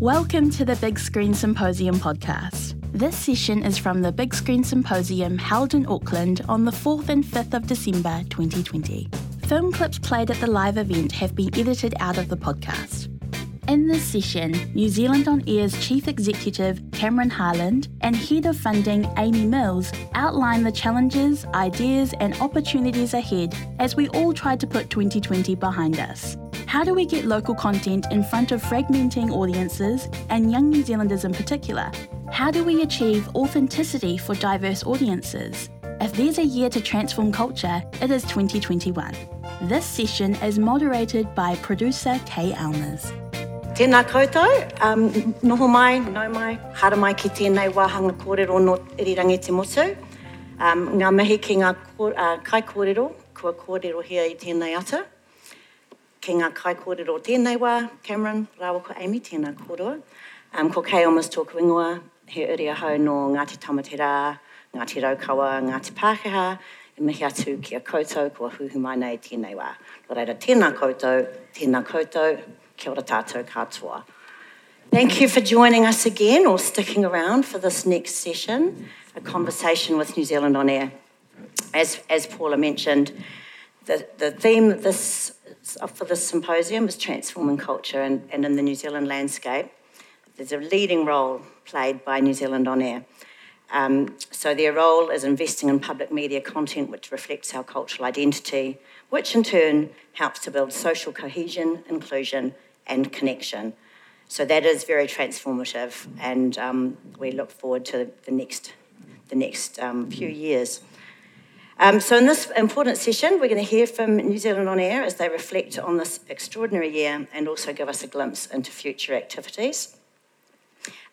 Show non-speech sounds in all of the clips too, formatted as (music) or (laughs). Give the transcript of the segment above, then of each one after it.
Welcome to the Big Screen Symposium podcast. This session is from the Big Screen Symposium held in Auckland on the 4th and 5th of December 2020. Film clips played at the live event have been edited out of the podcast. In this session, New Zealand On Air's Chief Executive Cameron Harland and Head of Funding Amy Mills outline the challenges, ideas, and opportunities ahead as we all try to put 2020 behind us. How do we get local content in front of fragmenting audiences and young New Zealanders in particular? How do we achieve authenticity for diverse audiences? If there's a year to transform culture, it is 2021. This session is moderated by producer Kay Almers. Tēnā koutou, um, noho mai, nau mai, hara mai ki tēnei wāhanga kōrero no irirangi te motu. Um, ngā mihi ki ngā kō, uh, kai kōrero, kua kōrero hea i tēnei ata. Ki ngā kai kōrero tēnei wā, Cameron, rāua ko Amy, tēnā kōrero. Um, ko kei omas tōku ingoa, he uri ahau no Ngāti Tamatera, Ngāti Raukawa, Ngāti Pākehā, e mihi atu ki a koutou, kua huhu mai nei tēnei wā. Nō reira, tēnā koutou, tēnā koutou, Kia ora tātou katoa. Thank you for joining us again or sticking around for this next session, a conversation with New Zealand on Air. As, as Paula mentioned, the, the theme this, for this symposium is transforming culture and, and in the New Zealand landscape. There's a leading role played by New Zealand on Air. Um, so their role is investing in public media content which reflects our cultural identity, which in turn helps to build social cohesion, inclusion, and connection. So that is very transformative, and um, we look forward to the next, the next um, few years. Um, so, in this important session, we're going to hear from New Zealand On Air as they reflect on this extraordinary year and also give us a glimpse into future activities.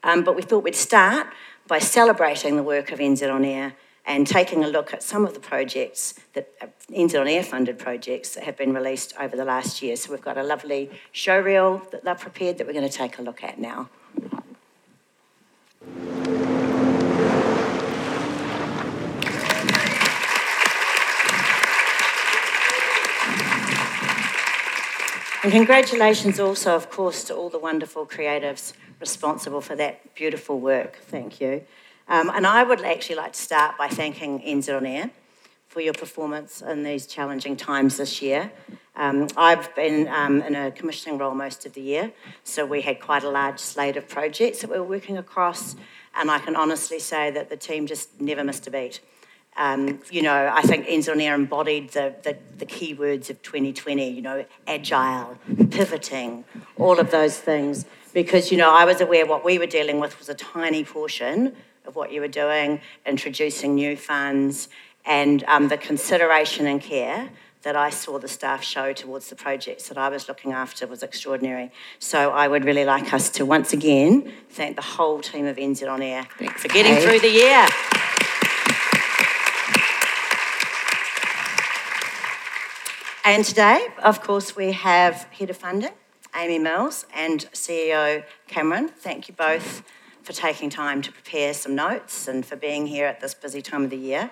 Um, but we thought we'd start by celebrating the work of NZ On Air and taking a look at some of the projects that uh, NZ on Air funded projects that have been released over the last year. So we've got a lovely show reel that they've prepared that we're going to take a look at now. And congratulations also, of course, to all the wonderful creatives responsible for that beautiful work. Thank you. Um, and I would actually like to start by thanking NZ On Air for your performance in these challenging times this year. Um, I've been um, in a commissioning role most of the year, so we had quite a large slate of projects that we were working across, and I can honestly say that the team just never missed a beat. Um, you know, I think NZ On embodied the, the, the key words of 2020, you know, agile, pivoting, all of those things. Because, you know, I was aware what we were dealing with was a tiny portion of what you were doing, introducing new funds, and um, the consideration and care that I saw the staff show towards the projects that I was looking after was extraordinary. So I would really like us to once again thank the whole team of NZ On Air Thanks, for getting Kate. through the year. And today, of course, we have Head of Funding, Amy Mills, and CEO Cameron. Thank you both for taking time to prepare some notes and for being here at this busy time of the year.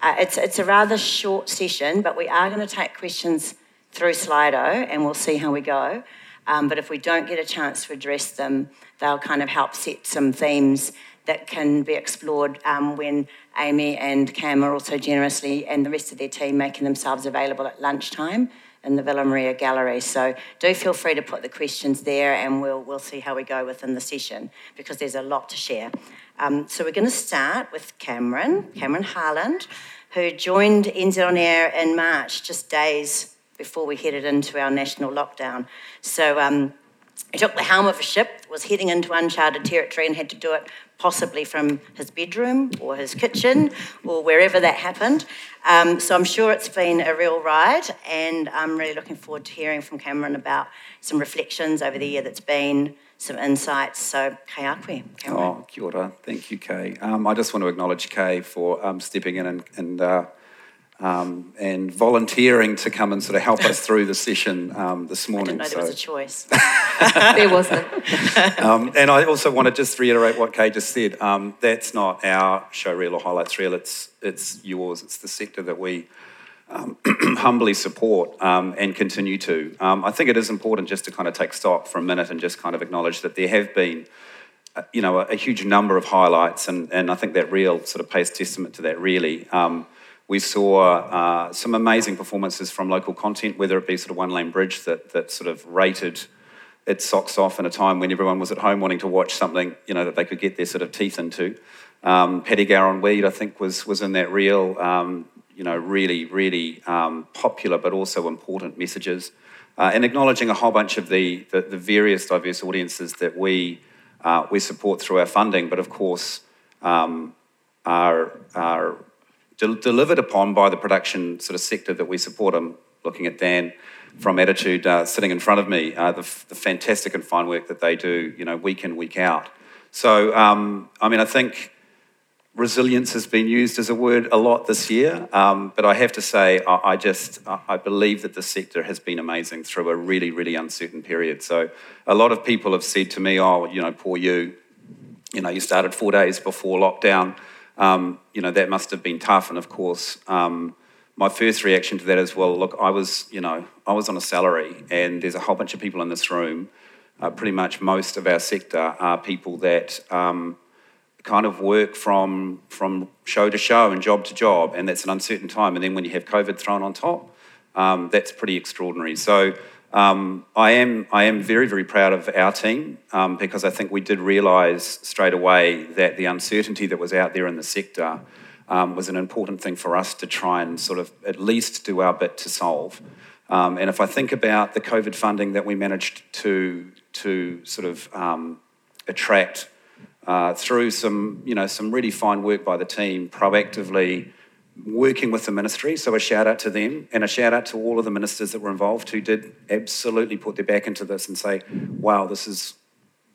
Uh, it's, it's a rather short session, but we are going to take questions through Slido and we'll see how we go. Um, but if we don't get a chance to address them, they'll kind of help set some themes that can be explored um, when Amy and Cam are also generously and the rest of their team making themselves available at lunchtime in the Villa Maria Gallery. So do feel free to put the questions there and we'll, we'll see how we go within the session because there's a lot to share. Um, so we're going to start with Cameron, Cameron Harland, who joined NZ On Air in March, just days before we headed into our national lockdown. So um, he took the helm of a ship, was heading into uncharted territory and had to do it possibly from his bedroom or his kitchen or wherever that happened. Um, so I'm sure it's been a real ride, and I'm really looking forward to hearing from Cameron about some reflections over the year that's been, some insights. So, Kay Akwe, Cameron. Oh, kia ora. Thank you, Kay. Um, I just want to acknowledge Kay for um, stepping in and, and uh, um, and volunteering to come and sort of help us (laughs) through the session um, this morning. I didn't know there was a choice. (laughs) there wasn't. (laughs) um, and I also want to just reiterate what Kay just said. Um, that's not our show reel or highlights reel. It's it's yours. It's the sector that we um, (clears throat) humbly support um, and continue to. Um, I think it is important just to kind of take stock for a minute and just kind of acknowledge that there have been, uh, you know, a, a, huge number of highlights, and, and I think that reel sort of pays testament to that. Really, um, we saw uh, some amazing performances from local content, whether it be sort of One Lane Bridge that that sort of rated its socks off in a time when everyone was at home wanting to watch something, you know, that they could get their sort of teeth into. Um, Paddy and Weed, I think, was was in that reel. Um, you know, really, really um, popular but also important messages, uh, and acknowledging a whole bunch of the, the, the various diverse audiences that we, uh, we support through our funding, but of course um, are, are de- delivered upon by the production sort of sector that we support. I'm looking at Dan from Attitude uh, sitting in front of me, uh, the, f- the, fantastic and fine work that they do, you know, week in, week out. So, um, I mean, I think resilience has been used as a word a lot this year, um, but I have to say, I, I, just I believe that the sector has been amazing through a really, really uncertain period. So, a lot of people have said to me, "Oh, you know, poor you. You know, you started four days before lockdown. Um, you know, that must have been tough." And of course. Um, my first reaction to that is, well, look, I was, you know, I was on a salary, and there's a whole bunch of people in this room. Uh, pretty much most of our sector are people that um, kind of work from from show to show and job to job, and that's an uncertain time. And then when you have COVID thrown on top, um, that's pretty extraordinary. So um, I am I am very very proud of our team um, because I think we did realise straight away that the uncertainty that was out there in the sector um, was an important thing for us to try and sort of at least do our bit to solve. Um, and if I think about the COVID funding that we managed to to sort of um, attract uh, through some, you know, some really fine work by the team, proactively working with the ministry. So a shout out to them and a shout out to all of the ministers that were involved who did absolutely put their back into this and say, wow, this is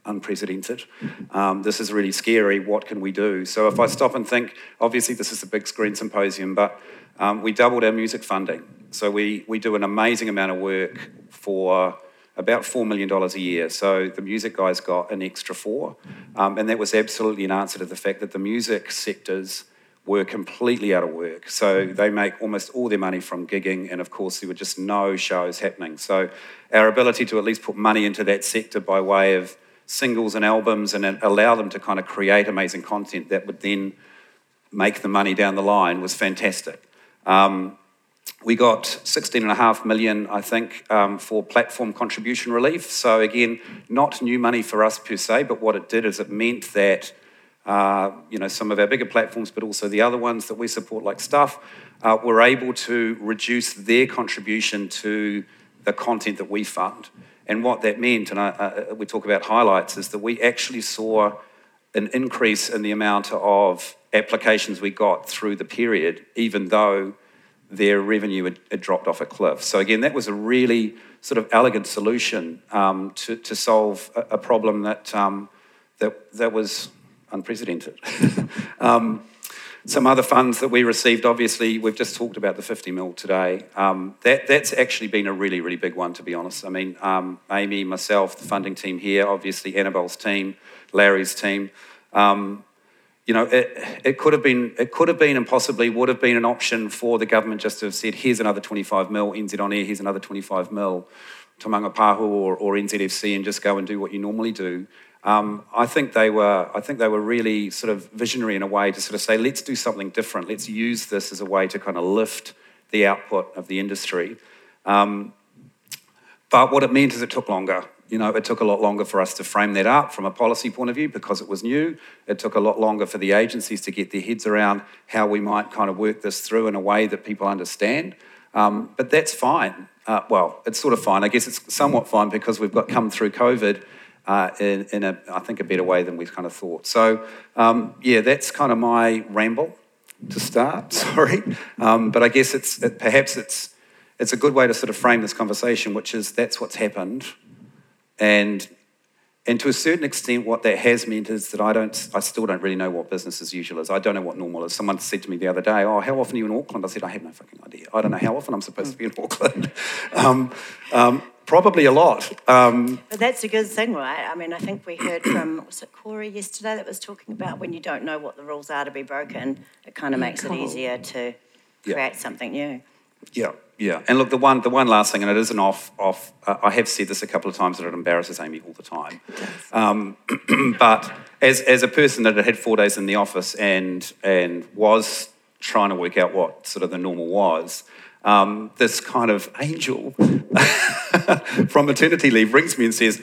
unprecedented. Um, this is really scary. What can we do? So if I stop and think, obviously this is a big screen symposium, but um, we doubled our music funding. So we, we do an amazing amount of work for about $4 million a year. So the music guys got an extra four. Um, and that was absolutely an answer to the fact that the music sectors were completely out of work. So they make almost all their money from gigging, and of course, there were just no shows happening. So our ability to at least put money into that sector by way of singles and albums and allow them to kind of create amazing content that would then make the money down the line was fantastic. Um, we got 16.5 million, I think, um, for platform contribution relief. So, again, not new money for us per se, but what it did is it meant that uh, you know, some of our bigger platforms, but also the other ones that we support, like Stuff, uh, were able to reduce their contribution to the content that we fund. And what that meant, and I, uh, we talk about highlights, is that we actually saw an increase in the amount of applications we got through the period, even though their revenue had, had, dropped off a cliff. So, again, that was a really sort of elegant solution um, to, to solve a, a problem that, um, that, that was unprecedented. (laughs) um, some other funds that we received, obviously, we've just talked about the 50 mil today. Um, that, that's actually been a really, really big one, to be honest. I mean, um, Amy, myself, the funding team here, obviously Annabelle's team, Larry's team. Um, you know, it, it could have been, it could have been and possibly would have been an option for the government just to have said, here's another 25 mil, NZ on air, here's another 25 mil, Te Māngai Pāho or, or NZFC, and just go and do what you normally do. Um, I think they were, I think they were really sort of visionary in a way to sort of say, let's do something different. Let's use this as a way to kind of lift the output of the industry. Um, but what it meant is it took longer. You know, it took a lot longer for us to frame that up from a policy point of view because it was new. It took a lot longer for the agencies to get their heads around how we might kind of work this through in a way that people understand. Um, but that's fine. Uh, well, it's sort of fine. I guess it's somewhat fine because we've got come through COVID uh, in, in a, I think, a better way than we kind of thought. So, um, yeah, that's kind of my ramble to start. (laughs) Sorry, um, but I guess it's it, perhaps it's it's a good way to sort of frame this conversation, which is that's what's happened. And and to a certain extent, what that has meant is that I don't, I still don't really know what business as usual is. I don't know what normal is. Someone said to me the other day, "Oh, how often are you in Auckland?" I said, "I have no fucking idea. I don't know how often I'm supposed to be in Auckland. (laughs) um, um, probably a lot." Um, but that's a good thing, right? I mean, I think we heard (clears throat) from was it Corey yesterday that was talking about when you don't know what the rules are to be broken, it kind of makes it easier to create yeah. something new. Yeah, yeah. And look, the one, the one last thing, and it isn't off, off. Uh, I have said this a couple of times, and it embarrasses Amy all the time. Um, (clears throat) but as, as a person that had had four days in the office and and was trying to work out what sort of the normal was, um, this kind of angel (laughs) from maternity leave rings me and says,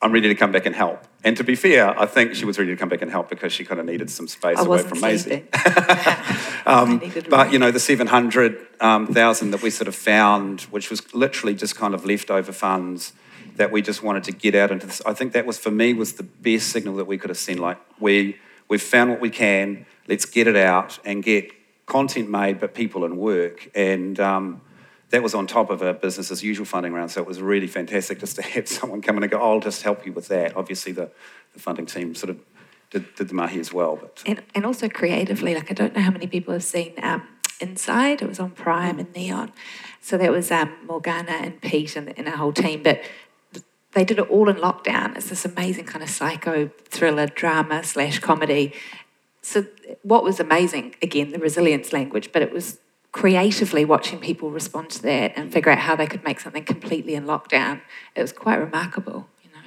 I'm ready to come back and help. And to be fair, I think she was ready to come back and help because she kind of needed some space I away from Maisie. sleeping. (laughs) (laughs) I needed a But you know, the 700,000 um, that we sort of found, which was literally just kind of leftover funds that we just wanted to get out into this. I think that was for me was the best signal that we could have seen. Like we we've found what we can. Let's get it out and get content made, but people in work. And um, that was on top of a business as usual funding round. So it was really fantastic just to (laughs) have someone come in and go, oh, I'll just help you with that. Obviously, the, the funding team sort of did, did the mahi as well. But And, and also creatively, like I don't know how many people have seen um, Inside. It was on Prime and Neon. So that was um, Morgana and Pete and, and our whole team. But they did it all in lockdown. It's this amazing kind of psycho thriller drama slash comedy. So what was amazing, again, the resilience language, but it was creatively watching people respond to that and figure out how they could make something completely in lockdown. It was quite remarkable, you know.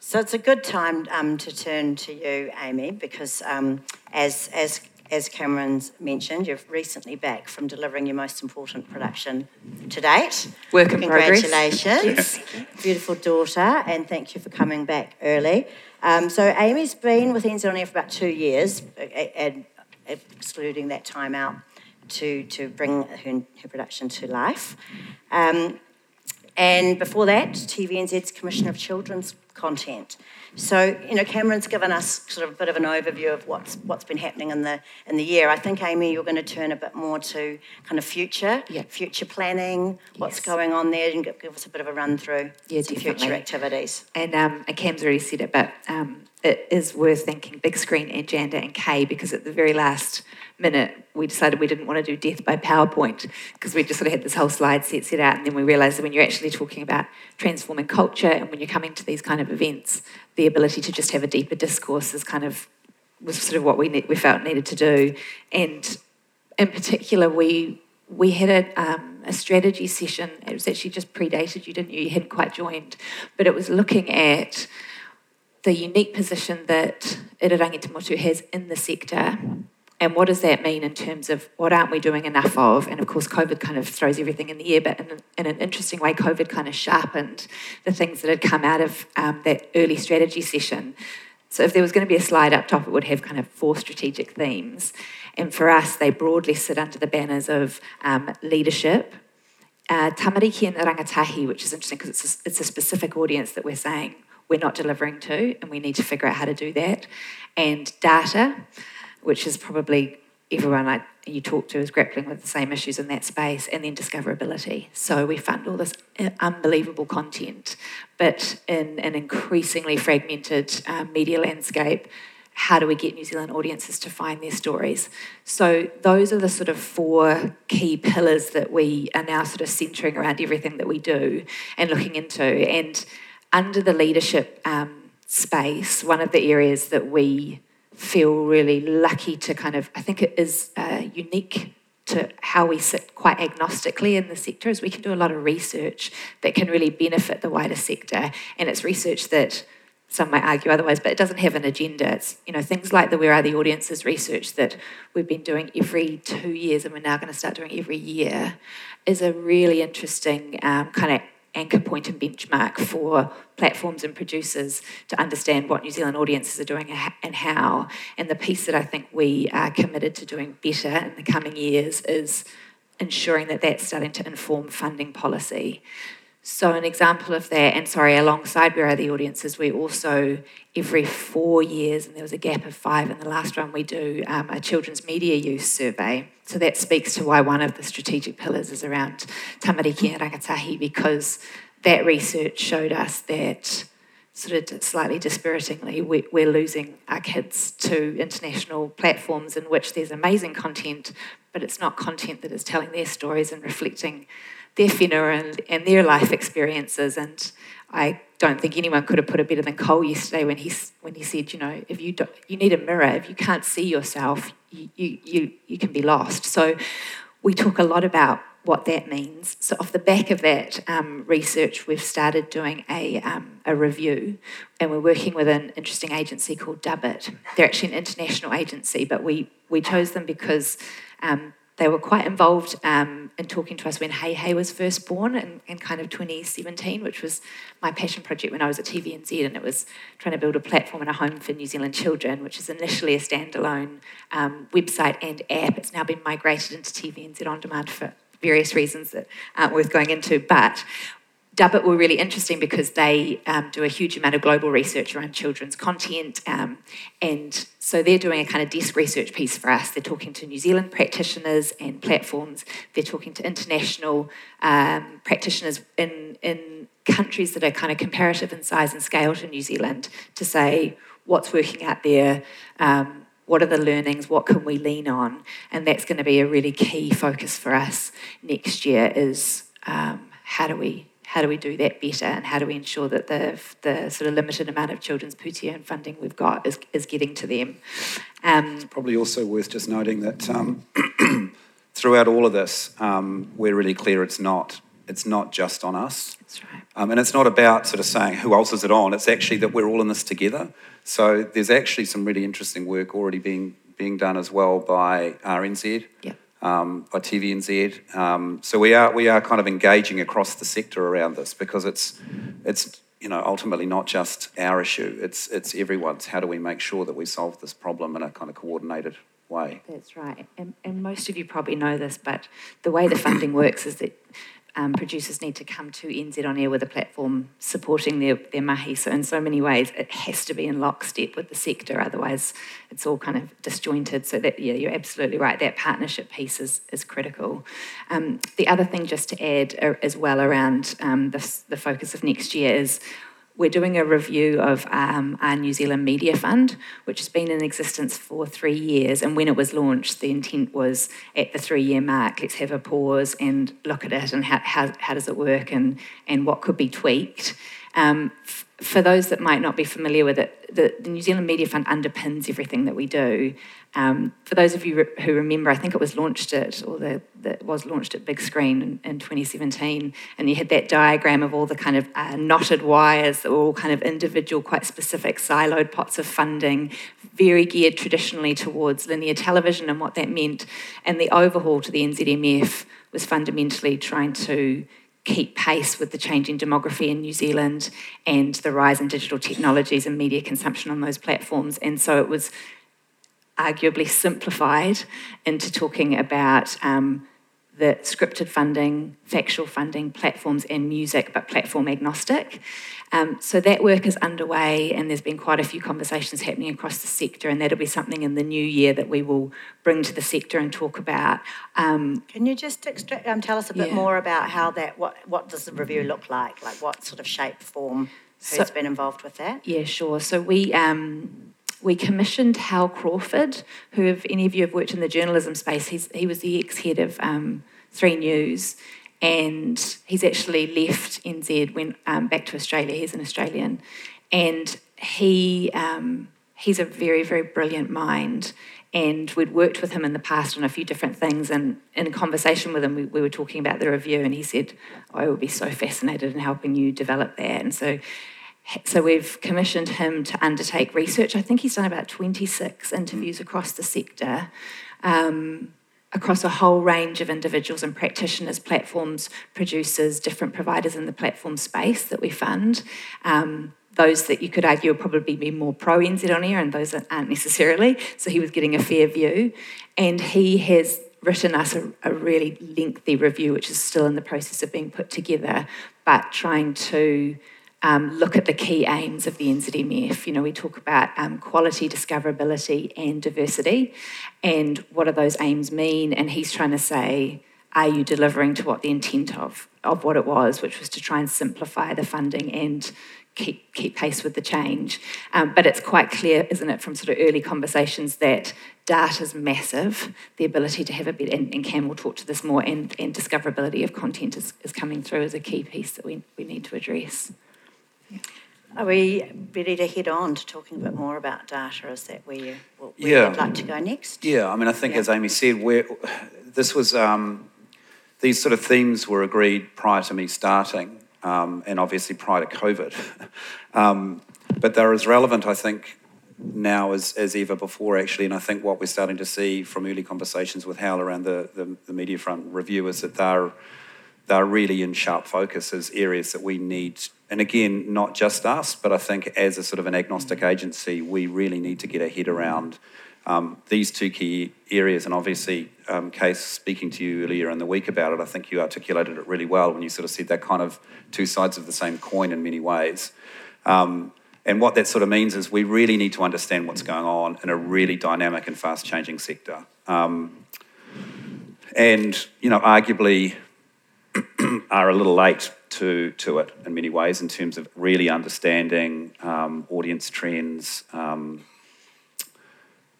So it's a good time um, to turn to you, Amy, because um, as as as Cameron's mentioned, you're recently back from delivering your most important production to date. Work in progress. Congratulations, (laughs) beautiful daughter, and thank you for coming back early. Um, so Amy's been with NZ on Air for about two years, and excluding that time out to to bring her, her production to life. Um, and before that, TVNZ's Commissioner of Children's Content. So, you know, Cameron's given us sort of a bit of an overview of what's what's been happening in the in the year. I think Amy, you're going to turn a bit more to kind of future, Yeah. future planning, what's Yes. going on there, and give, give us a bit of a run through Yeah, future activities. And, um, and Cam's already said it, but um, it is worth thanking Big Screen and Janda and Kay because at the very last minute we decided we didn't want to do death by PowerPoint because we just sort of had this whole slide set set out, and then we realised that when you're actually talking about transforming culture and when you're coming to these kind of events, the ability to just have a deeper discourse is kind of was sort of what we ne- we felt needed to do, and in particular we we had a, um, a strategy session. It was actually just predated you, didn't you? You hadn't quite joined, but it was looking at the unique position that Irirangi Te Motu has in the sector and what does that mean in terms of what aren't we doing enough of? And of course, COVID kind of throws everything in the air, but in, in an interesting way, COVID kind of sharpened the things that had come out of um, that early strategy session. So if there was going to be a slide up top, it would have kind of four strategic themes. And for us, they broadly sit under the banners of um, leadership, uh, tamariki and rangatahi, which is interesting because it's a, it's a specific audience that we're saying we're not delivering to, and we need to figure out how to do that. And data, which is probably everyone I, you talk to is grappling with the same issues in that space, and then discoverability. So we fund all this uh, unbelievable content, but in an increasingly fragmented uh, media landscape, how do we get New Zealand audiences to find their stories? So those are the sort of four key pillars that we are now sort of centering around everything that we do and looking into. And under the leadership um, space, one of the areas that we feel really lucky to kind of, I think it is uh, unique to how we sit quite agnostically in the sector is we can do a lot of research that can really benefit the wider sector. And it's research that some might argue otherwise, but it doesn't have an agenda. It's, you know, things like the Where Are the Audiences research that we've been doing every two years and we're now going to start doing every year is a really interesting um, kind of anchor point and benchmark for platforms and producers to understand what New Zealand audiences are doing and how. And the piece that I think we are committed to doing better in the coming years is ensuring that that's starting to inform funding policy. So, an example of that, and sorry, alongside Where Are the Audiences, we also, every four years, and there was a gap of five in the last one, we do um, a children's media use survey. So, that speaks to why one of the strategic pillars is around tamariki and rangatahi, because that research showed us that, sort of slightly dispiritingly, we, we're losing our kids to international platforms in which there's amazing content, but it's not content that is telling their stories and reflecting their whenua and, and their life experiences. And I don't think anyone could have put it better than Cole yesterday when he when he said, you know, if you do, you need a mirror, if you can't see yourself, you, you you you can be lost. So we talk a lot about what that means. So, off the back of that um, research, we've started doing a, um, a review and we're working with an interesting agency called Dubit. They're actually an international agency, but we, we chose them because um, they were quite involved um, in talking to us when HEIHEI was first born in, in kind of 2017, which was my passion project when I was at TVNZ, and it was trying to build a platform and a home for New Zealand children, which is initially a standalone um, website and app. It's now been migrated into TVNZ on demand for various reasons that aren't worth going into, but Dubit were really interesting because they um, do a huge amount of global research around children's content. Um, and so they're doing a kind of desk research piece for us. They're talking to New Zealand practitioners and platforms. They're talking to international um, practitioners in, in countries that are kind of comparative in size and scale to New Zealand to say what's working out there. Um, what are the learnings what can we lean on and that's going to be a really key focus for us next year is um, how do we how do we do that better and how do we ensure that the, the sort of limited amount of children's pūtea funding we've got is, is getting to them. Um, it's probably also worth just noting that um, (clears throat) throughout all of this, um, we're really clear it's not it's not just on us. That's right. Um, and it's not about sort of saying who else is it on. It's actually that we're all in this together. So there's actually some really interesting work already being being done as well by RNZ. Yeah um, by TVNZ. Um, so we are we are kind of engaging across the sector around this because it's it's you know ultimately not just our issue. It's it's everyone's. How do we make sure that we solve this problem in a kind of coordinated way? That's right. And, and most of you probably know this, but the way the funding works is that um, producers need to come to NZ on air with a platform supporting their, their mahi. So, in so many ways, it has to be in lockstep with the sector, otherwise, it's all kind of disjointed. So, that, yeah, you're absolutely right. That partnership piece is, is critical. Um, the other thing, just to add uh, as well around um, the, the focus of next year, is we're doing a review of um, our New Zealand Media Fund, which has been in existence for three years. And when it was launched, the intent was at the three year mark, let's have a pause and look at it and how, how, how does it work and, and what could be tweaked. Um, for those that might not be familiar with it, the, the, New Zealand Media Fund underpins everything that we do. Um, for those of you re- who remember, I think it was launched at, or the, the was launched at Big Screen in, in, 2017, and you had that diagram of all the kind of uh, knotted wires that were all kind of individual, quite specific, siloed pots of funding, very geared traditionally towards linear television and what that meant. And the overhaul to the NZMF was fundamentally trying to keep pace with the changing demography in New Zealand and the rise in digital technologies and media consumption on those platforms. And so it was arguably simplified into talking about um, the scripted funding, factual funding, platforms, and music, but platform agnostic. Um, so that work is underway, and there's been quite a few conversations happening across the sector, and that'll be something in the new year that we will bring to the sector and talk about. Um, Can you just um, tell us a bit yeah. more about how that? What what does the review look like? Like what sort of shape, form? Who's so, been involved with that? Yeah, sure. So we um, we commissioned Hal Crawford, who, if any of you have worked in the journalism space, he was the ex head of um, Three News, and he's actually left NZ, went um, back to Australia. He's an Australian, and he um, he's a very very brilliant mind. And we'd worked with him in the past on a few different things. And in conversation with him, we, we were talking about the review, and he said, oh, "I would be so fascinated in helping you develop that." And so so we've commissioned him to undertake research. I think he's done about 26 interviews across the sector, um, across a whole range of individuals and practitioners, platforms, producers, different providers in the platform space that we fund. Um, those that you could argue would probably be more pro NZ on air and those that aren't necessarily. So he was getting a fair view. And he has written us a, a really lengthy review, which is still in the process of being put together, but trying to um, look at the key aims of the NZMF. You know, we talk about um, quality, discoverability, and diversity, and what do those aims mean? And he's trying to say, are you delivering to what the intent of, of what it was, which was to try and simplify the funding and keep keep pace with the change. Um, but it's quite clear, isn't it, from sort of early conversations that data is massive. The ability to have a bit, and, and Cam will talk to this more, and, and discoverability of content is, is coming through as a key piece that we, we need to address. Are we ready to head on to talking a bit more about data? Is that where, you, where yeah. you'd like to go next? Yeah, I mean, I think yeah. as Amy said, this was um, these sort of themes were agreed prior to me starting, um, and obviously prior to COVID. (laughs) um, but they're as relevant, I think, now as, as ever before, actually. And I think what we're starting to see from early conversations with Hal around the, the, the Media Fund review is that they're, they're really in sharp focus as areas that we need. And again, not just us, but I think as a sort of an agnostic agency, we really need to get our head around um, these two key areas. And obviously, um, Case, speaking to you earlier in the week about it, I think you articulated it really well when you sort of said they're kind of two sides of the same coin in many ways. Um, and what that sort of means is we really need to understand what's going on in a really dynamic and fast changing sector. Um, and, you know, arguably (clears throat) are a little late to, to it in many ways in terms of really understanding um, audience trends, um,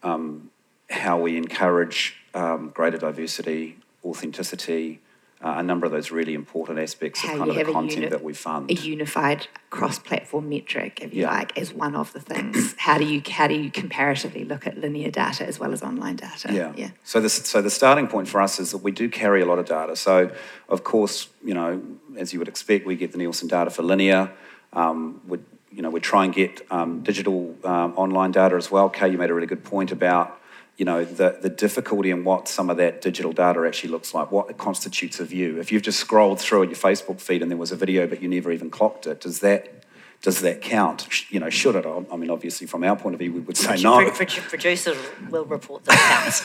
um how we encourage um, greater diversity, authenticity, uh, a number of those really important aspects How of kind of the content uni- that we fund. A unified cross-platform metric, if you Yeah. like, as one of the things. how do you how do you comparatively look at linear data as well as online data? Yeah. Yeah. So the so the starting point for us is that we do carry a lot of data. So of course, you know, as you would expect, we get the Nielsen data for linear. Um, we you know we try and get um, digital um, online data as well. Kay, you made a really good point about you know the the difficulty in what some of that digital data actually looks like. What constitutes a view? If you've just scrolled through your Facebook feed and there was a video but you never even clocked it, does that does that count? You know, should it? I mean, obviously, from our point of view, we would say no. Pro- produ- producers will report the counts.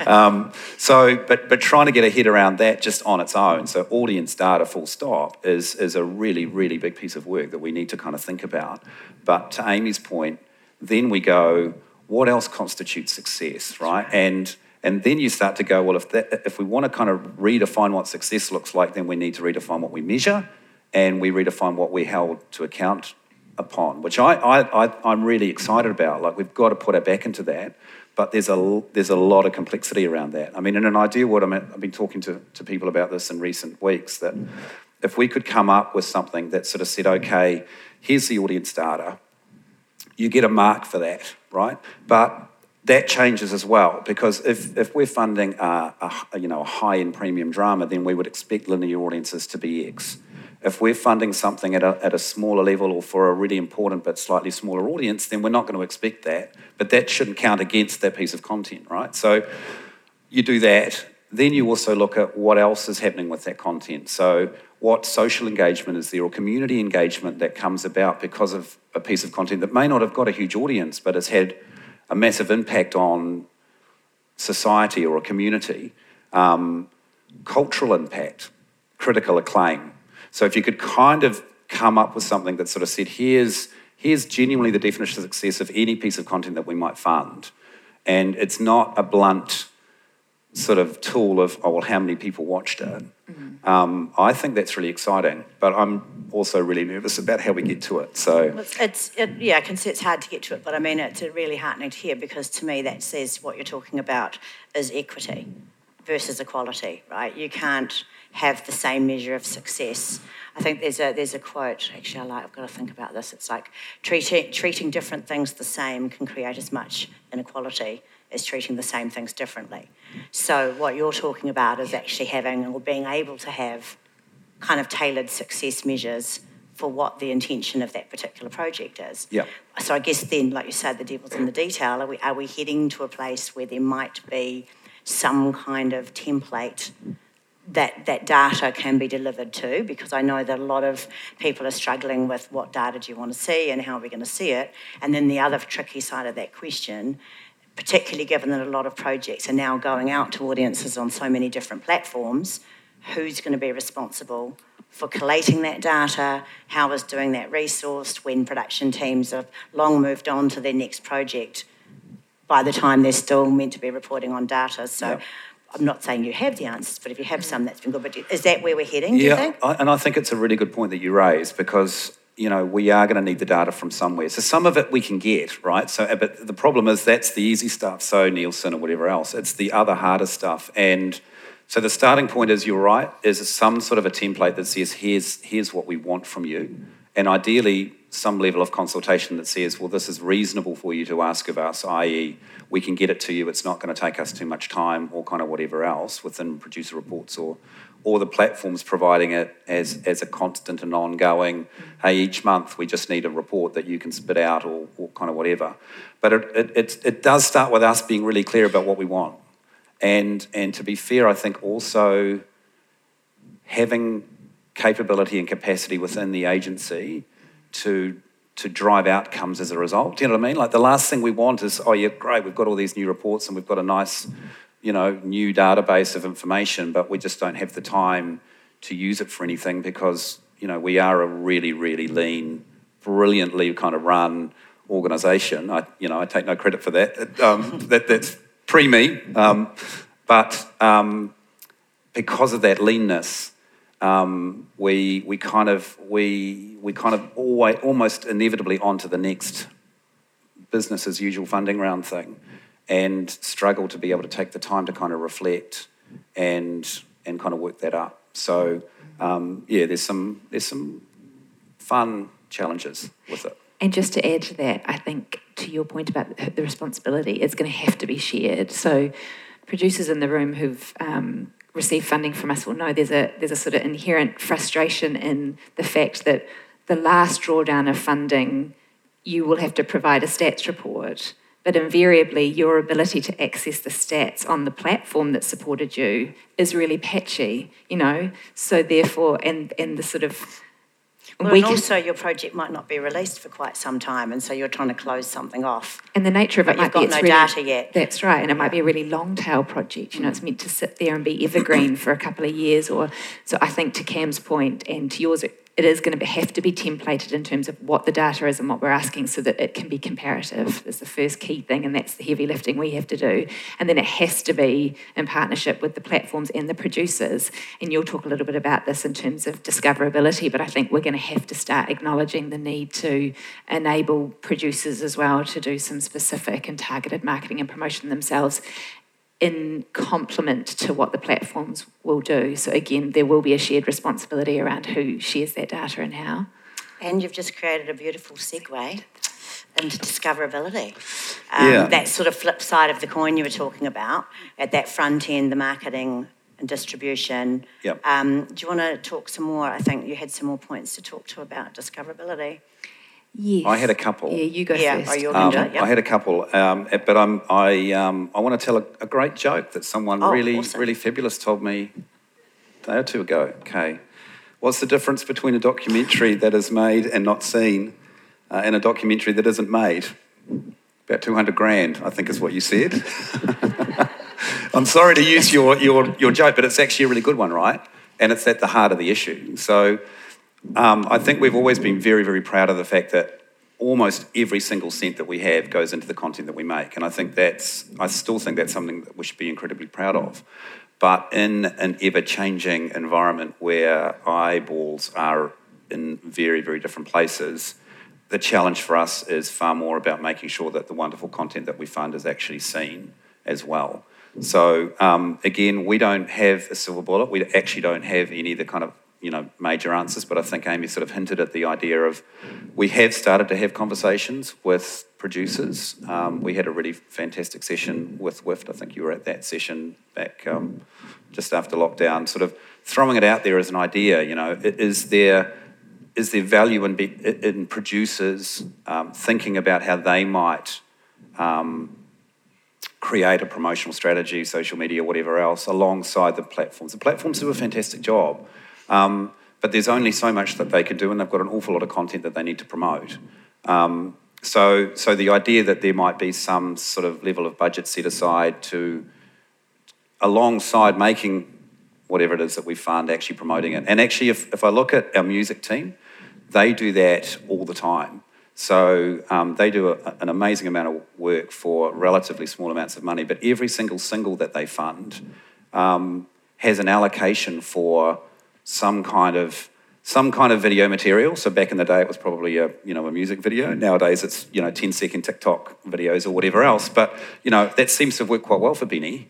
(laughs) (laughs) Um, so, but but trying to get a head around that just on its own, so audience data, full stop, is is a really really big piece of work that we need to kind of think about. But to Amy's point, then we go, what else constitutes success, right? And and then you start to go, well, if that, if we want to kind of redefine what success looks like, then we need to redefine what we measure, and we redefine what we held to account upon, which I, I, I I'm really excited about. Like we've got to put our back into that but there's a there's a lot of complexity around that. I mean, in an ideal world, I mean, I've been talking to, to people about this in recent weeks that if we could come up with something that sort of said, okay, here's the audience data, you get a mark for that, right? But that changes as well because if, if we're funding a, a you know a high end premium drama, then we would expect linear audiences to be X. If we're funding something at a, at a smaller level or for a really important but slightly smaller audience, then we're not going to expect that. But that shouldn't count against that piece of content, right? So you do that. Then you also look at what else is happening with that content. So, what social engagement is there or community engagement that comes about because of a piece of content that may not have got a huge audience but has had a massive impact on society or a community? Um, cultural impact, critical acclaim. So, if you could kind of come up with something that sort of said, here's, here's genuinely the definition of success of any piece of content that we might fund. And it's not a blunt sort of tool of, oh, well, how many people watched it. Um, I think that's really exciting, but I'm also really nervous about how we get to it. So, It's, it's it, yeah, I can see it's hard to get to it, but I mean, it's really heartening to hear because to me that says what you're talking about is equity versus equality, right? You can't have the same measure of success. I think there's a there's a quote actually I like. I've got to think about this. It's like treating treating different things the same can create as much inequality as treating the same things differently. So what you're talking about is actually having or being able to have kind of tailored success measures for what the intention of that particular project is. Yeah. So I guess then, like you said, the devil's in the detail. Are we, are we heading to a place where there might be some kind of template that that data can be delivered to? Because I know that a lot of people are struggling with what data do you want to see and how are we going to see it? And then the other tricky side of that question particularly given that a lot of projects are now going out to audiences on so many different platforms, who's going to be responsible for collating that data? How is doing that resourced when production teams have long moved on to their next project by the time they're still meant to be reporting on data? So Yep. I'm not saying you have the answers, but if you have some, that's been good. But is that where we're heading, do you yeah, think? I, and I think it's a really good point that you raise because you know we are going to need the data from somewhere. So some of it we can get right. So, but the problem is that's the easy stuff. So Nielsen or whatever else. It's the other harder stuff. And so the starting point is you're right. Is some sort of a template that says here's here's what we want from you, and ideally some level of consultation that says, well, this is reasonable for you to ask of us, i.e., we can get it to you, it's not going to take us too much time, or kind of whatever else within producer reports or or the platforms providing it as, as a constant and ongoing, hey, each month we just need a report that you can spit out or, or kind of whatever. But it, it, it, it does start with us being really clear about what we want. And, and to be fair, I think also having capability and capacity within the agency to to drive outcomes as a result. Do you know what I mean? Like the last thing we want is, oh yeah, great, we've got all these new reports and we've got a nice, you know, new database of information, but we just don't have the time to use it for anything because, you know, we are a really, really lean, brilliantly kind of run organization. I, you know, I take no credit for that. Um, (laughs) that that's pre me. Um, but um, because of that leanness, um, we, we kind of we, we kind of always, almost inevitably onto the next business as usual funding round thing and struggle to be able to take the time to kind of reflect and and kind of work that up. So um, yeah, there's some there's some fun challenges with it. And just to add to that, I think to your point about the responsibility, it's going to have to be shared. So producers in the room who've um, receive funding from us will know there's a there's a sort of inherent frustration in the fact that the last drawdown of funding you will have to provide a stats report but invariably your ability to access the stats on the platform that supported you is really patchy you know? So therefore and and the sort of well, we and also your project might not be released for quite some time, and so you're trying to close something off. And the nature of it might got be no really, data yet. That's right, and it might be a really long tail project. You know, it's mm. meant to sit there and be evergreen for a couple of years, or so. I think to Cam's point and to yours, it is going to have to be templated in terms of what the data is and what we're asking so that it can be comparative is the first key thing and that's the heavy lifting we have to do. And then it has to be in partnership with the platforms and the producers. And you'll talk a little bit about this in terms of discoverability but i think we're going to have to start acknowledging the need to enable producers as well to do some specific and targeted marketing and promotion themselves in complement to what the platforms will do. So again, there will be a shared responsibility around who shares that data and how. And you've just created a beautiful segue into discoverability. Um, yeah. That sort of flip side of the coin you were talking about, at that front end, the marketing and distribution. Yep. Um, do you want to talk some more? I think you had some more points to talk to about discoverability. Yes. I had a couple. Yeah, you go Yeah, first. are you Um, going to do it? I had a couple, um, but I'm, I, um, I want to tell a, a great joke that someone Oh, really, awesome. really fabulous told me a day or two ago. Okay. What's the difference between a documentary that is made and not seen uh, and a documentary that isn't made? About 200 grand, I think is what you said. (laughs) I'm sorry to use your, your, your joke, but it's actually a really good one, right? And it's at the heart of the issue. So um, I think we've always been very, very proud of the fact that almost every single cent that we have goes into the content that we make. And I think that's, I still think that's something that we should be incredibly proud of. But in an ever changing environment where eyeballs are in very, very different places, the challenge for us is far more about making sure that the wonderful content that we fund is actually seen as well. So um, again, we don't have a silver bullet. We actually don't have any of the kind of you know major answers. But I think Amy sort of hinted at the idea of we have started to have conversations with producers. Um, we had a really fantastic session with WIFT. I think you were at that session back um, just after lockdown. Sort of throwing it out there as an idea. You know, is there is there value in, be, in producers um, thinking about how they might um, create a promotional strategy, social media, whatever else, alongside the platforms? The platforms do a fantastic job, um, but there's only so much that they can do, and they've got an awful lot of content that they need to promote. Um, so, so the idea that there might be some sort of level of budget set aside to, alongside making whatever it is that we fund, actually promoting it. And actually, if, if I look at our music team, they do that all the time. So um, they do a, an amazing amount of work for relatively small amounts of money, but every single single that they fund um, has an allocation for some kind of some kind of video material. So back in the day, it was probably a you know a music video. Nowadays, it's you know 10 second TikTok videos or whatever else. But you know that seems to have worked quite well for BENEE.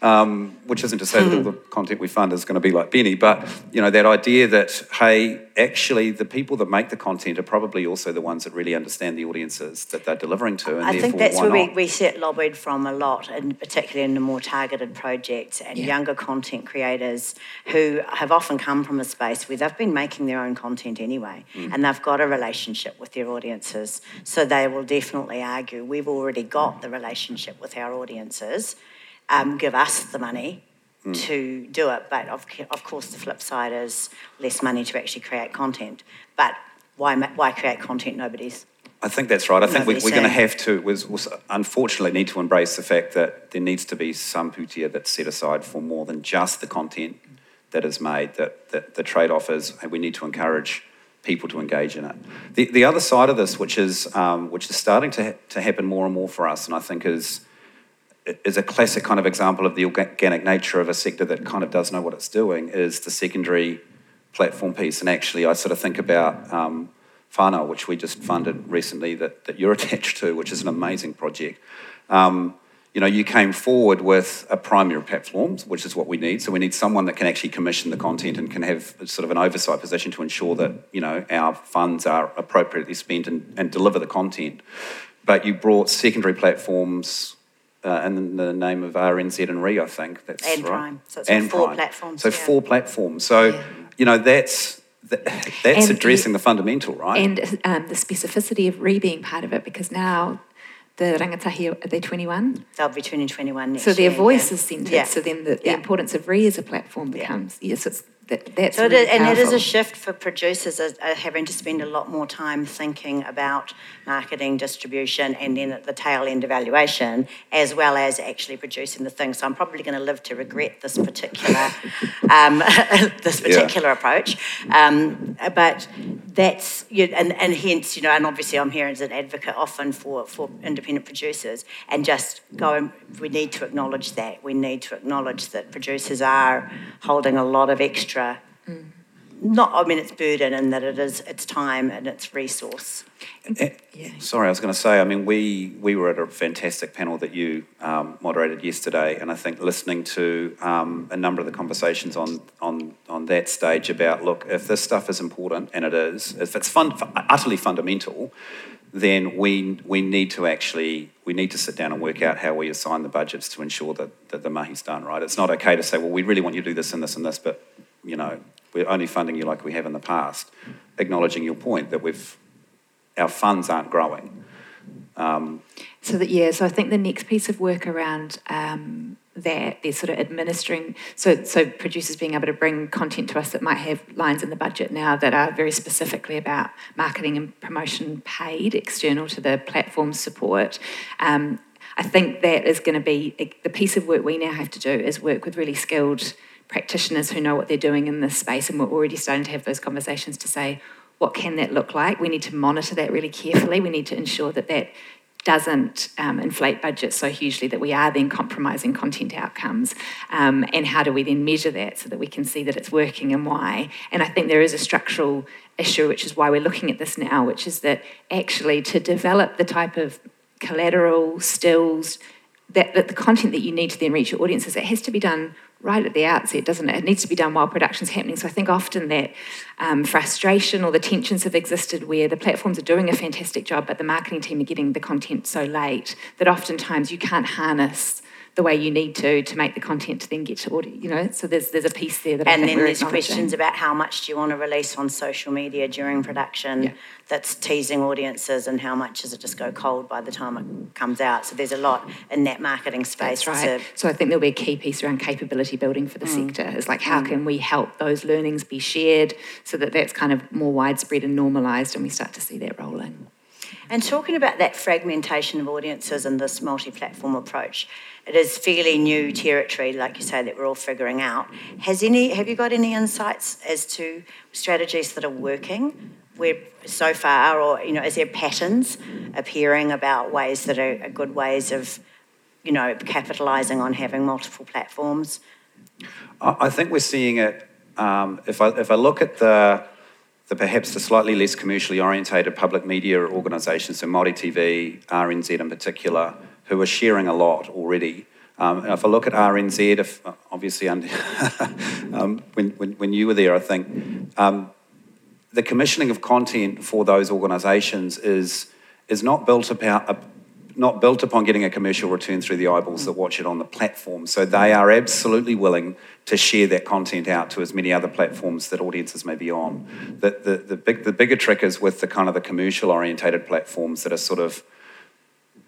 um, which isn't to say that all the content we fund is going to be like BENEE, but you know that idea that hey, actually the people that make the content are probably also the ones that really understand the audiences that they're delivering to, and I think that's where we, not? we set lobbied from a lot, and particularly in the more targeted projects and Yeah. younger content creators who have often come from a space where they've been making their own content anyway, Mm. and they've got a relationship with their audiences. So they will definitely argue we've already got the relationship with our audiences. Um, give us the money. Mm. To do it, but of, of course, the flip side is less money to actually create content. But why, why create content nobody's I think that's right. I think we, we're going to have to, was, was unfortunately, need to embrace the fact that there needs to be some pūtea that's set aside for more than just the content that is made. That, that the trade off is we need to encourage people to engage in it. The, the other side of this, which is, um, which is starting to, ha- to happen more and more for us, and I think is, is a classic kind of example of the organic nature of a sector that kind of does know what it's doing, is the secondary platform piece. And actually, I sort of think about um, which we just funded recently that, that you're (laughs) attached to, which is an amazing project. Um, you know, you came forward with a primary platform, which is what we need. So we need someone that can actually commission the content and can have sort of an oversight position to ensure that, you know, our funds are appropriately spent and, and deliver the content. But you brought secondary platforms uh, in the name of RNZ and RE, I think. That's And right. Prime. So it's and four Prime. platforms, So yeah. four platforms. So, Yeah. you know, that's that's And addressing you- the fundamental, right? And um, the specificity of re being part of it, because now the rangatahi, are they 21? They'll be 2021 next year. So their year, voice yeah. is centred. Yeah. So then the, the Yeah. importance of re as a platform becomes, yes, it's, that, that's So really is, and it is a shift for producers uh, having to spend a lot more time thinking about marketing, distribution, and then at the tail end evaluation, as well as actually producing the thing. So I'm probably going to live to regret this particular (laughs) um, (laughs) this Yeah. particular approach. Um, but that's you and, and hence you know, and obviously I'm here as an advocate often for for independent producers, and just go. We need to acknowledge that. We need to acknowledge that producers are holding a lot of extra. Not, I mean, it's burden and that it is, it's time and it's resource. Eh, Sorry, I was going to say. I mean, we we were at a fantastic panel that you um, moderated yesterday, and I think listening to um, a number of the conversations on on on that stage about look, if this stuff is important, and it is, if it's fun, utterly fundamental, then we we need to actually we need to sit down and work out how we assign the budgets to ensure that that the mahi's done right. It's not okay to say, well, we really want you to do this and this and this, but you know, we're only funding you like we have in the past. Acknowledging your point that we've our funds aren't growing. So that yeah, so I think the next piece of work around um, that they're sort of administering. So so producers being able to bring content to us that might have lines in the budget now that are very specifically about marketing and promotion paid external to the platform support. Um, I think that is going to be the piece of work we now have to do is work with really skilled practitioners who know what they're doing in this space, and we're already starting to have those conversations to say what can that look like. We need to monitor that really carefully. We need to ensure that that doesn't um, inflate budgets so hugely that we are then compromising content outcomes. Um, and how do we then measure that so that we can see that it's working and why? And I think there is a structural issue, which is why we're looking at this now, which is that actually to develop the type of collateral, stills, that, that the content that you need to then reach your audiences, it has to be done right at the outset, doesn't it? It needs to be done while production's happening. So I think often that um, frustration or the tensions have existed where the platforms are doing a fantastic job, but the marketing team are getting the content so late that oftentimes you can't harness the way you need to to make the content to then get to audience. You know, so there's there's a piece there that And then there's questions about how much do you want to release on social media during production Yeah. that's teasing audiences and how much does it just go cold by the time it comes out. So there's a lot in that marketing space. That's right. to- So I think there'll be a key piece around capability building for the Mm. sector. Is like how can we help those learnings be shared so that that's kind of more widespread and normalised, and we start to see that rolling. And talking about that fragmentation of audiences and this multi-platform approach, it is fairly new territory, like you say, that we're all figuring out. Has any? Have you got any insights as to strategies that are working? Where so far, or you know, is there patterns appearing about ways that are, are good ways of, you know, capitalising on having multiple platforms? I, I think we're seeing it. Um, if I if I look at the the perhaps the slightly less commercially orientated public media organisations, so Māori TV, RNZ in particular, who are sharing a lot already. Um, if I look at RNZ, if obviously under, (laughs) um, when, when, when you were there, I think um, the commissioning of content for those organisations is is not built about not built upon getting a commercial return through the eyeballs that watch it on the platform. So they are absolutely willing to share that content out to as many other platforms that audiences may be on. The, the, the, big, the bigger trick is with the kind of the commercial orientated platforms that are sort of,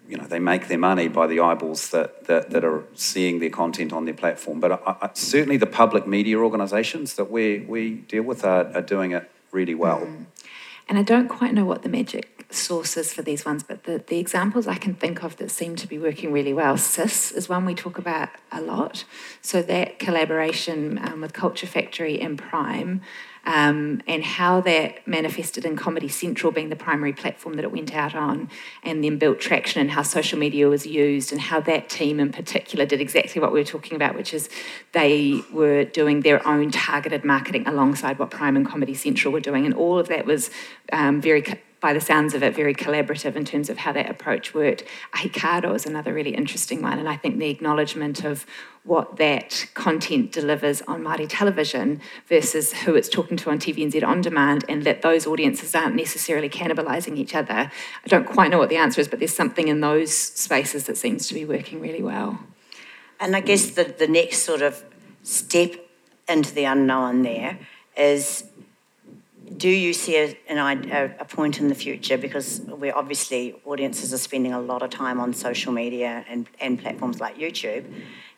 you know, they make their money by the eyeballs that, that, that are seeing their content on their platform. But I, I, certainly the public media organisations that we, we deal with are, are doing it really well. Mm. And I don't quite know what the magic sources for these ones, but the, the examples I can think of that seem to be working really well, SIS is one we talk about a lot. So that collaboration um, with Culture Factory and Prime um, and how that manifested in Comedy Central being the primary platform that it went out on, and then built traction and how social media was used, and how that team in particular did exactly what we were talking about, which is they were doing their own targeted marketing alongside what Prime and Comedy Central were doing, and all of that was um, very by the sounds of it, very collaborative in terms of how that approach worked. Ahikāroa is another really interesting one, and I think the acknowledgement of what that content delivers on Māori television versus who it's talking to on TVNZ on demand, and that those audiences aren't necessarily cannibalising each other. I don't quite know what the answer is, but there's something in those spaces that seems to be working really well. And I guess the, the next sort of step into the unknown there is do you see a, an, a, point in the future because we're obviously audiences are spending a lot of time on social media and, and platforms like youtube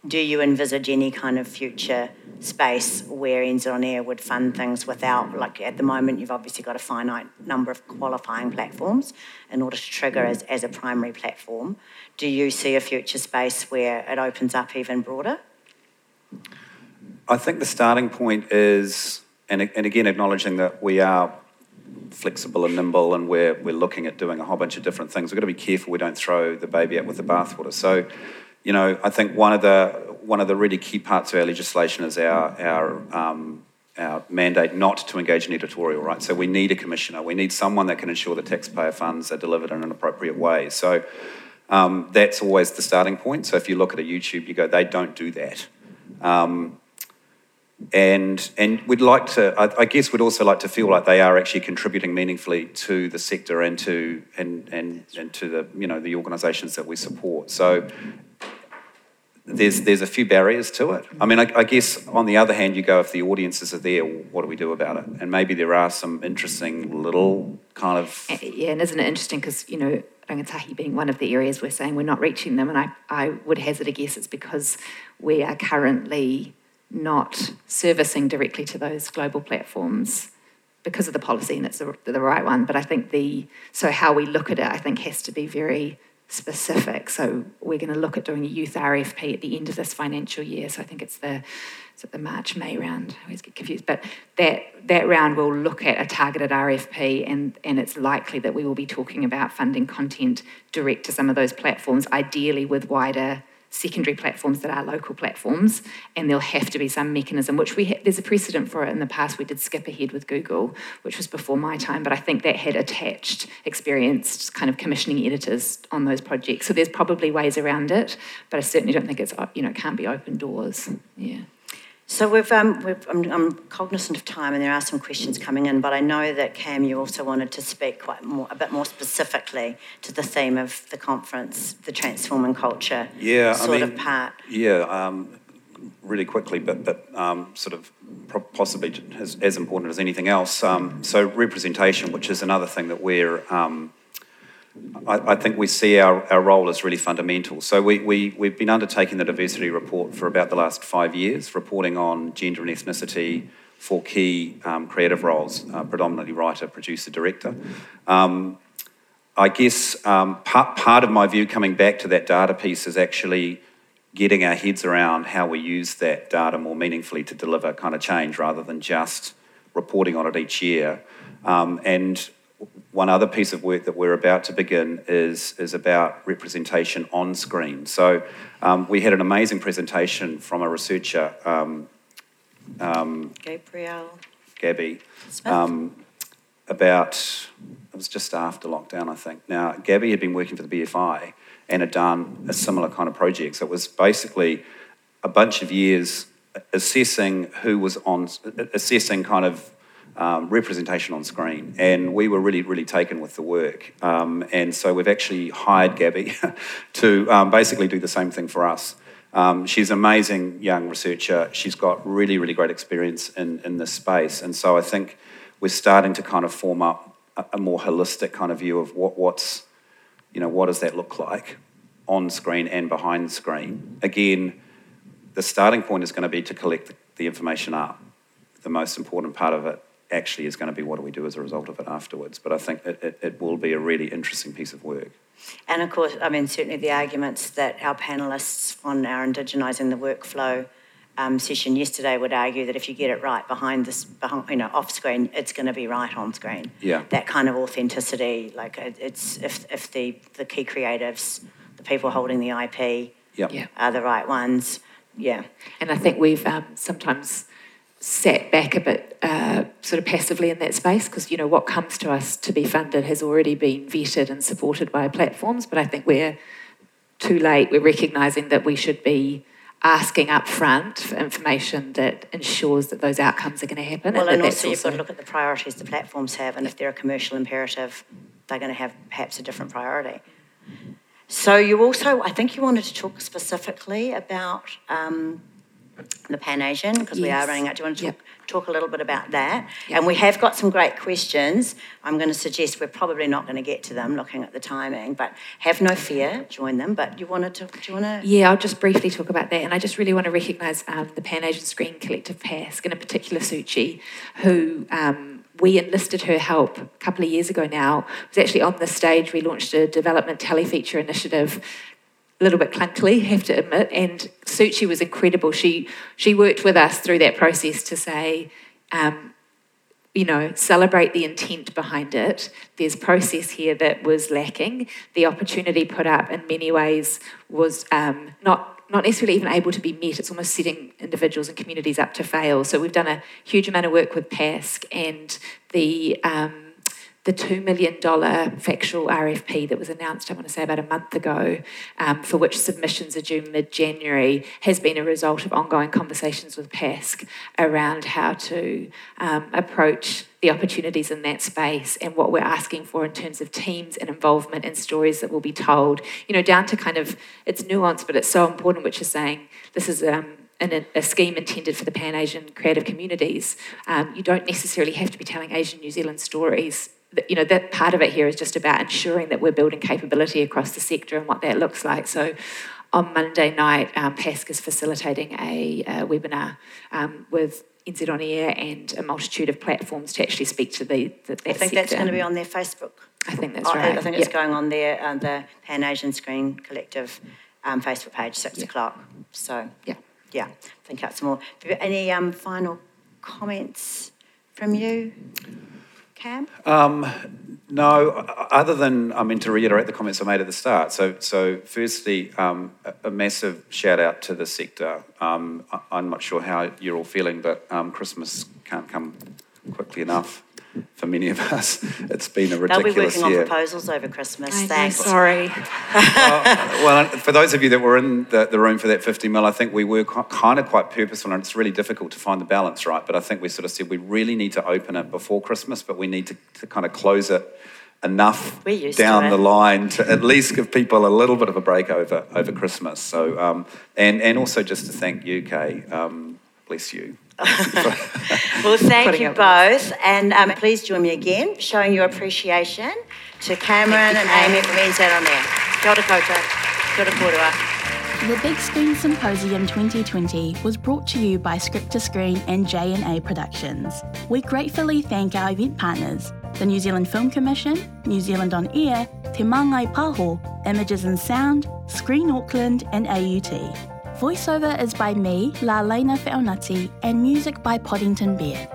do you envisage any kind of future space where NZ On Air would fund things without, like at the moment, you've obviously got a finite number of qualifying platforms in order to trigger as, as a primary platform. Do you see a future space where it opens up even broader? I think the starting point is and, and again, acknowledging that we are flexible and nimble and we're, we're looking at doing a whole bunch of different things. We've got to be careful we don't throw the baby out with the bathwater. So, you know, I think one of the one of the really key parts of our legislation is our our um, our mandate not to engage in editorial, right? So we need a commissioner. We need someone that can ensure the taxpayer funds are delivered in an appropriate way. So um, that's always the starting point. So if you look at a YouTube, you go, they don't do that. Um, and and we'd like to I, I, guess we'd also like to feel like they are actually contributing meaningfully to the sector and to and and, and to the you know the organisations that we support. So there's there's a few barriers to it. I mean I, I, guess on the other hand you go if the audiences are there what do we do about it? And maybe there are some interesting little kind of eh, yeah and isn't it interesting because you know rangatahi being one of the areas we're saying we're not reaching them and I, I would hazard a guess it's because we are currently not servicing directly to those global platforms because of the policy and it's the, the right one. But I think the so how we look at it, I think, has to be very specific. So we're going to look at doing a youth RFP at the end of this financial year. So I think it's the it's the March May round. I always get confused, but that that round will look at a targeted RFP, and and it's likely that we will be talking about funding content direct to some of those platforms, ideally with wider secondary platforms that are local platforms, and there'll have to be some mechanism, which we ha- there's a precedent for it in the past. We did skip ahead with Google, which was before my time, but I think that had attached experienced kind of commissioning editors on those projects. So there's probably ways around it, but I certainly don't think it's you know it can't be open doors. Yeah. So we've, um, we've I'm, I'm, cognizant of time, and there are some questions coming in. But I know that Cam, you also wanted to speak quite more, a bit more specifically to the theme of the conference, the transforming culture. Yeah, sort I mean, of part. Yeah, um, really quickly, but but um, sort of possibly as, as, important as anything else. Um, so representation, which is another thing that we're um, I, I, think we see our, our role as really fundamental. So we, we, we've been undertaking the diversity report for about the last five years, reporting on gender and ethnicity for key um, creative roles, uh, predominantly writer, producer, director. Um, I guess um, part, part of my view coming back to that data piece is actually getting our heads around how we use that data more meaningfully to deliver kind of change rather than just reporting on it each year. Um, and one other piece of work that we're about to begin is, is about representation on screen. So um, we had an amazing presentation from a researcher, um, um, Gabrielle Gabby, um, about, it was just after lockdown, I think. Now, Gabby had been working for the BFI and had done a similar kind of project. So it was basically a bunch of years assessing who was on, assessing kind of um, representation on screen. And we were really, really taken with the work. Um, and so we've actually hired Gabby (laughs) to um, basically do the same thing for us. Um, she's an amazing young researcher. She's got really, really great experience in, in this space. And so I think we're starting to kind of form up a, a more holistic kind of view of what, what's, you know, what does that look like on screen and behind screen. Again, the starting point is going to be to collect the, the information up. The most important part of it actually is going to be what do we do as a result of it afterwards. But I think it, it, it will be a really interesting piece of work. And of course, I mean, certainly the arguments that our panellists on our Indigenising the Workflow um, session yesterday would argue that if you get it right behind this, behind, you know, off screen, it's going to be right on screen. Yeah. That kind of authenticity, like it's if, if the, the key creatives, the people holding the IP, Yep. Yeah. are the right ones. Yeah. And I think we've um, sometimes sat back a bit uh, sort of passively in that space because, you know, what comes to us to be funded has already been vetted and supported by platforms. But I think we're too late. We're recognising that we should be asking up front for information that ensures that those outcomes are going to happen. Well, that and that's also you've got to look at the priorities the platforms have, and if they're a commercial imperative, they're going to have perhaps a different priority. So you also, I think you wanted to talk specifically about um, the Pan Asian because we are running out. Do you want to talk, Yep. talk a little bit about that? Yep. And we have got some great questions. I'm going to suggest we're probably not going to get to them looking at the timing, but have no fear, join them. But you wanted to, do you want to? Yeah, I'll just briefly talk about that. And I just really want to recognise um, the Pan Asian Screen Collective PASC, and in particular Shuchi, who um, we enlisted her help a couple of years ago now. It was actually on the stage we launched a development telefeature initiative. A little bit clunkily, (laughs) have to admit, and Shuchi was incredible. She she worked with us through that process to say, um, you know, celebrate the intent behind it. There's process here that was lacking. The opportunity put up in many ways was um, not not necessarily even able to be met. It's almost setting individuals and communities up to fail. So we've done a huge amount of work with PASC and the um, the $2 million factual RFP that was announced, I want to say, about a month ago, um, for which submissions are due mid January, has been a result of ongoing conversations with PASC around how to um, approach the opportunities in that space and what we're asking for in terms of teams and involvement and stories that will be told. You know, down to kind of it's nuanced, but it's so important, which is saying this is. Um, a scheme intended for the Pan Asian creative communities, um, you don't necessarily have to be telling Asian New Zealand stories. You know, that part of it here is just about ensuring that we're building capability across the sector and what that looks like. So, on Monday night, um, PASC is facilitating a, a webinar um, with NZ On Air and a multitude of platforms to actually speak to the, the that I think that's going to be on their Facebook. I think that's I- right. I think it's Yeah. going on there, uh, the Pan Asian Screen Collective um, Facebook page, six Yeah. o'clock. So, Yeah. yeah, I think that's more. Any um, final comments from you, Cam? No, other than, I mean, to reiterate the comments I made at the start. So, so firstly, um, a, massive shout out to the sector. Um, I'm not sure how you're all feeling, but um, Christmas can't come quickly enough for many of us. It's been a ridiculous year. They'll be working year. on proposals over Christmas. I know, Thanks. sorry. (laughs) well, for those of you that were in the, the room for that 50 mil, I think we were ki- kind of quite purposeful, and it's really difficult to find the balance right. But I think we sort of said we really need to open it before Christmas, but we need to, to kind of close it enough We're used to down the line to at least give people a little bit of a break over over Christmas. So, um, and and also just to thank UK, um, bless you. (laughs) Well, thank you both. And um, please join me again, showing your appreciation to Cameron and Amy from NZ on Air. Kia ora koutou. Kia ora korua. The Big Screen Symposium 2020 was brought to you by Script to Screen and J&A Productions. We gratefully thank our event partners, the New Zealand Film Commission, New Zealand On Air, Te Māngai Pāho, Images and Sound, Screen Auckland and AUT. Voiceover is by me, La Lena Feonati, and music by Podington Bear.